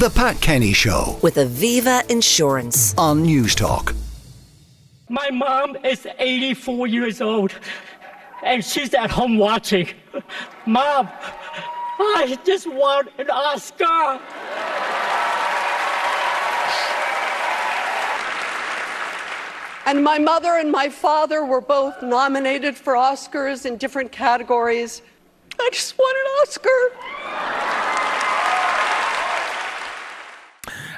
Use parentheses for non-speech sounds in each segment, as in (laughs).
The Pat Kenny Show with Aviva Insurance. on Newstalk. My mom is 84 years old and she's at home watching. Mom, I just want an Oscar. And my mother and my father were both nominated for Oscars in different categories. I just want an Oscar.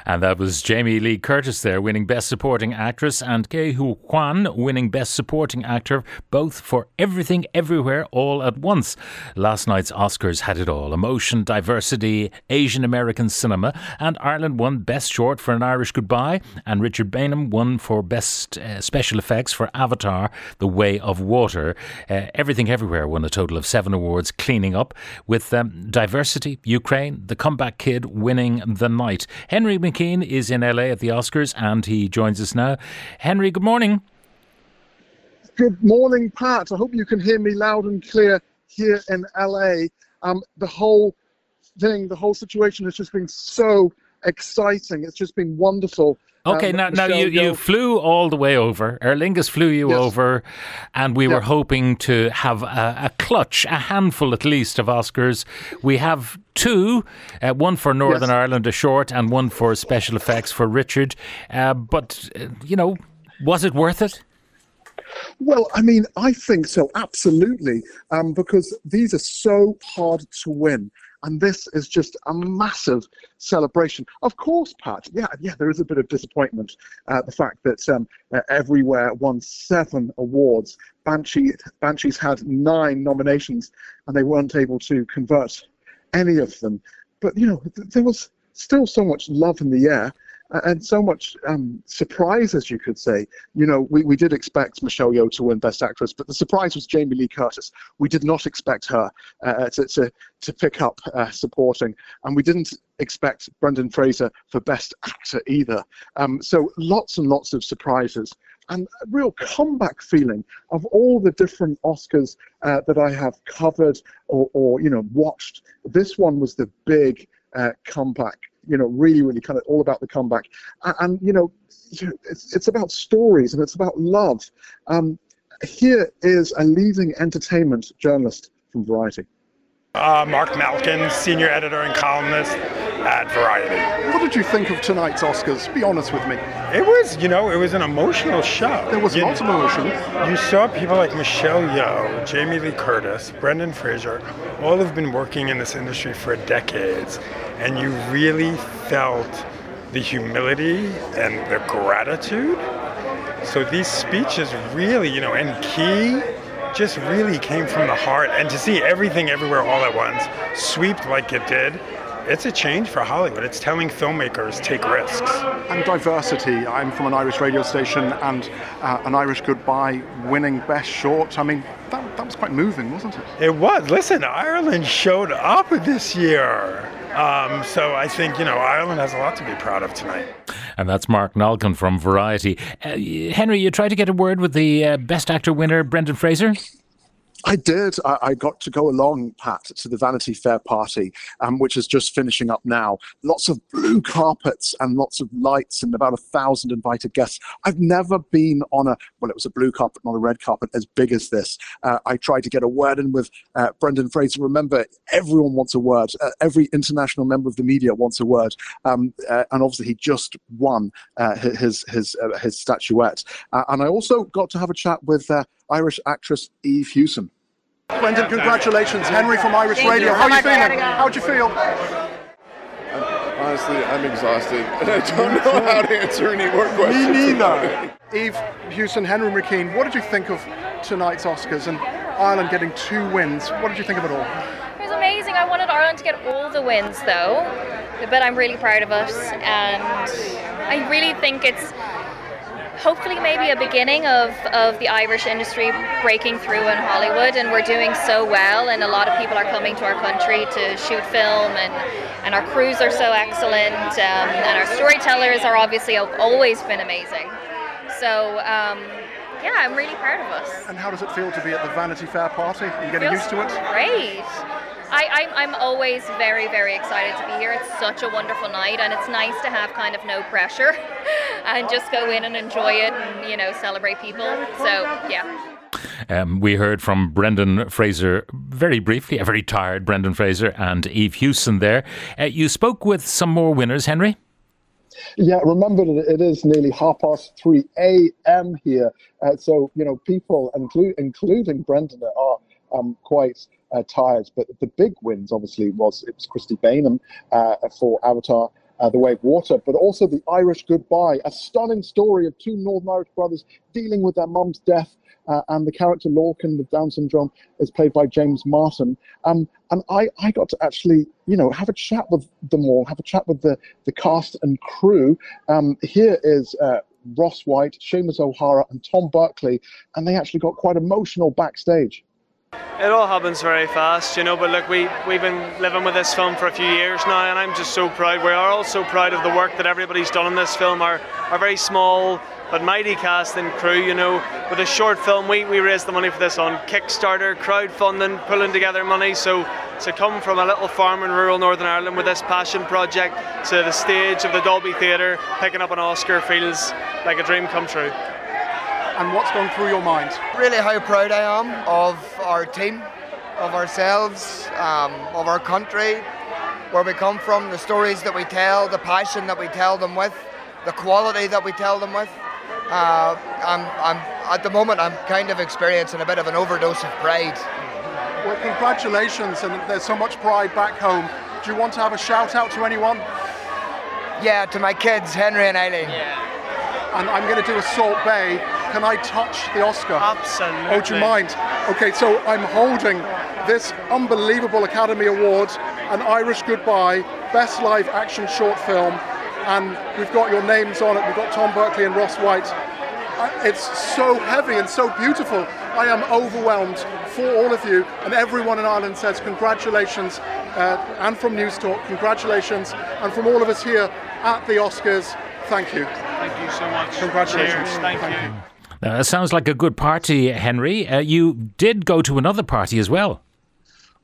And that was Jamie Lee Curtis there winning Best Supporting Actress and Ke Huy Quan winning Best Supporting Actor, both for Everything Everywhere All at Once. Last night's Oscars had it all emotion, diversity, Asian American cinema, and Ireland won Best Short for An Irish Goodbye, and Richard Baneham won for Best uh, Special Effects for Avatar The Way of Water. Uh, Everything Everywhere won a total of seven awards, cleaning up with um, diversity, Ukraine, The Comeback Kid winning the night. Henry McKean is in LA at the Oscars and he joins us now. Henry, good morning. Good morning, Pat. I hope you can hear me loud and clear here in LA. Um, the whole thing, the whole situation has just been so exciting. It's just been wonderful. Okay, Um, now, now you, you flew all the way over. Aer Lingus flew you Yes. over, and we were hoping to have a, a clutch, a handful at least of Oscars. We have two, uh, one for Northern Yes. Ireland, a short, and one for special effects for Richard. Uh, but, uh, you know, was it worth it? Well, I mean, I think so, absolutely, um, because these are so hard to win. And this is just a massive celebration. Of course, Pat, yeah, yeah, there is a bit of disappointment. Uh, the fact that um, uh, Everywhere won seven awards. Banshee, Banshees had nine nominations, and they weren't able to convert any of them. But, you know, th- there was still so much love in the air and so much um, surprise, as you could say. You know, we, we did expect Michelle Yeoh to win Best Actress, but the surprise was Jamie Lee Curtis. We did not expect her uh, to, to, to pick up uh, supporting, and we didn't expect Brendan Fraser for Best Actor either. Um, so lots and lots of surprises. And a real comeback feeling of all the different Oscars uh, that I have covered or, or you know watched. This one was the big uh, comeback you know, really, really kind of all about the comeback. And, and you know, it's, it's about stories and it's about love. Um, here is a leading entertainment journalist from Variety. Uh, Mark Malkin, senior editor and columnist at Variety. What did you think of tonight's Oscars? Be honest with me. It was, you know, it was an emotional show. There was you, lots of emotion. You saw people like Michelle Yeoh, Jamie Lee Curtis, Brendan Fraser, all have been working in this industry for decades, and you really felt the humility and the gratitude. So these speeches really, you know, and Key just really came from the heart. And to see everything everywhere all at once, swept like it did, it's a change for Hollywood. It's telling filmmakers take risks. And diversity. I'm from an Irish radio station and uh, an Irish Goodbye winning Best Short. I mean, that, that was quite moving, wasn't it? It was. Listen, Ireland showed up this year. Um, so I think, you know, Ireland has a lot to be proud of tonight. And that's Mark Malkin from Variety. Uh, Henry, you tried to get a word with the uh, Best Actor winner, Brendan Fraser? I did. I, I got to go along, Pat, to the Vanity Fair party, um, which is just finishing up now. Lots of blue carpets and lots of lights and about a thousand invited guests. I've never been on a, well, it was a blue carpet, not a red carpet, as big as this. Uh, I tried to get a word in with uh, Brendan Fraser. Remember, everyone wants a word. Uh, every international member of the media wants a word. Um, uh, and obviously, he just won uh, his, his, uh, his statuette. And I also got to have a chat with Irish actress Eve Hewson. Brendan, congratulations. Henry from Irish Radio. How are you feeling? How'd you feel? Honestly, I'm exhausted and I don't know how to answer any more questions. Me about neither. (laughs) Eve Hewson, Henry McKean, what did you think of tonight's Oscars and Ireland getting two wins? What did you think of it all? It was amazing. I wanted Ireland to get all the wins though, but I'm really proud of us, and I really think it's hopefully maybe a beginning of, of the Irish industry breaking through in Hollywood, and we're doing so well, and a lot of people are coming to our country to shoot film, and, and our crews are so excellent, um, and our storytellers are obviously have always been amazing. So. Um, yeah, I'm really proud of us. And how does it feel to be at the Vanity Fair party? Are you getting Feels used to it? Great. I, I'm, I'm always very, very excited to be here. It's such a wonderful night, and it's nice to have kind of no pressure (laughs) (laughs) and just go in and enjoy it and, you know, celebrate people. So, yeah. Um, we heard from Brendan Fraser very briefly, a very tired Brendan Fraser and Eve Hewson there. Uh, you spoke with some more winners, Henry? Yeah, remember that it is nearly half past 3 a.m. here. Uh, so, you know, people, inclu- including Brendan, are um, quite uh, tired. But the big wins, obviously, was it was Christy Baneham uh, for Avatar. Uh, the Way of Water, but also The Irish Goodbye, a stunning story of two Northern Irish brothers dealing with their mum's death uh, and the character Lorcan with Down syndrome is played by James Martin. Um, and I, I got to actually, you know, have a chat with them all, have a chat with the, the cast and crew. Um, here is uh, Ross White, Seamus O'Hara, and Tom Berkeley, and they actually got quite emotional backstage. It all happens very fast, you know. But look, we we've been living with this film for a few years now, and I'm just so proud. We are all so proud of the work that everybody's done in this film. Our our very small but mighty cast and crew, you know, with a short film, we, we raised the money for this on Kickstarter, crowdfunding, pulling together money. So to come from a little farm in rural Northern Ireland with this passion project to the stage of the Dolby Theatre, picking up an Oscar feels like a dream come true. And what's going through your mind? Really, how proud I am of our team, of ourselves, um, of our country, where we come from, the stories that we tell, the passion that we tell them with, the quality that we tell them with uh, I'm, I'm at the moment I'm kind of experiencing a bit of an overdose of pride. Well, congratulations, and there's so much pride back home. Do you want to have a shout out to anyone? Yeah, to my kids, Henry and Eileen. Yeah. And I'm going to do a Salt Bae. Can I touch the Oscar? Absolutely. Oh, do you mind? Okay, so I'm holding this unbelievable Academy Award, an Irish Goodbye, Best Live Action Short Film and we've got your names on it. We've got Tom Berkeley and Ross White. It's so heavy and so beautiful. I am overwhelmed for all of you, and everyone in Ireland says congratulations, uh, and from Newstalk, congratulations, and from all of us here at the Oscars, thank you. Thank you so much. Congratulations. Cheers. Thank, thank you. you. Now, that sounds like a good party, Henry. Uh, you did go to another party as well.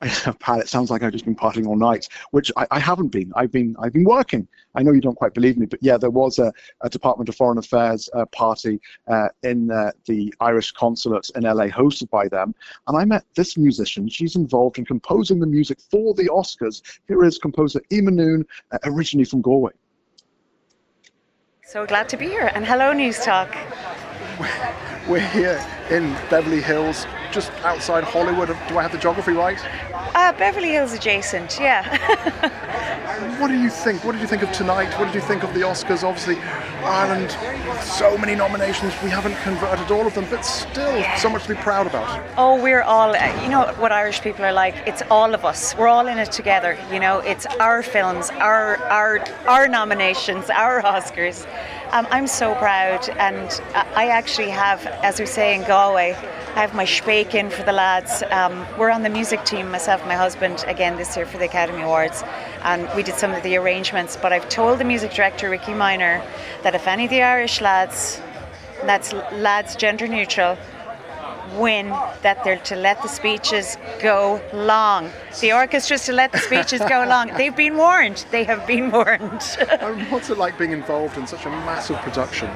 (laughs) Pat, it sounds like I've just been partying all night, which I, I, haven't been. I've been I've been working. I know you don't quite believe me, but yeah, there was a, a Department of Foreign Affairs uh, party uh, in uh, the Irish consulate in LA, hosted by them, and I met this musician. She's involved in composing the music for the Oscars. Here is composer Eímear Noone, uh, originally from Galway. So glad to be here, and hello, Newstalk. We're here in Beverly Hills, just outside Hollywood. Do I have the geography right? Uh, Beverly Hills adjacent, yeah. (laughs) what do you think? What did you think of tonight? What did you think of the Oscars? Obviously, Ireland, so many nominations. We haven't converted all of them, but still yeah. so much to be proud about. Oh, we're all, uh, you know what Irish people are like? It's all of us. We're all in it together. You know, it's our films, our, our, our nominations, our Oscars. Um, I'm so proud, and I actually have, as we say in Galway, I have my shpake in for the lads. Um, we're on the music team, myself and my husband, again this year for the Academy Awards, and we did some of the arrangements. But I've told the music director, Rickey Minor, that if any of the Irish lads, that's lads gender neutral, win that they're to let the speeches go long. The orchestra's to let the speeches go long. (laughs) They've been warned. They have been warned. (laughs) what's it like being involved in such a massive production?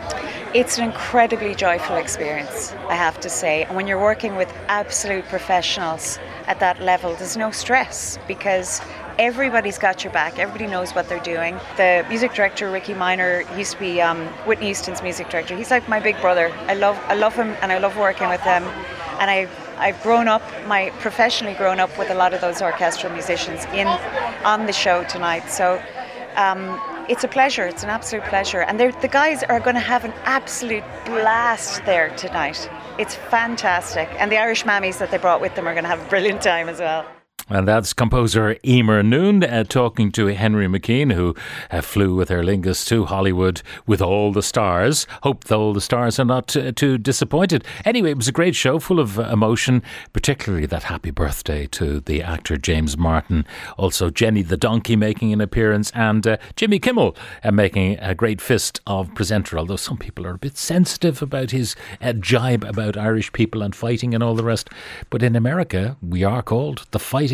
It's an incredibly joyful experience, I have to say. And when you're working with absolute professionals at that level, there's no stress because everybody's got your back. Everybody knows what they're doing. The music director Rickey Minor used to be um, Whitney Houston's music director. He's like my big brother. I love I love him and I love working with him. And I I've grown up, my professionally grown up with a lot of those orchestral musicians in on the show tonight. So. Um, it's a pleasure. It's an absolute pleasure, and the guys are going to have an absolute blast there tonight. It's fantastic, and the Irish mammies that they brought with them are going to have a brilliant time as well. And that's composer Eímear Noone uh, talking to Henry McKean, who uh, flew with Aer Lingus to Hollywood with all the stars. Hope all the stars are not uh, too disappointed. Anyway, it was a great show, full of uh, emotion, particularly that happy birthday to the actor James Martin. Also, Jenny the Donkey making an appearance, and uh, Jimmy Kimmel uh, making a great fist of presenter, although some people are a bit sensitive about his jibe about Irish people and fighting and all the rest. But in America, we are called the fighting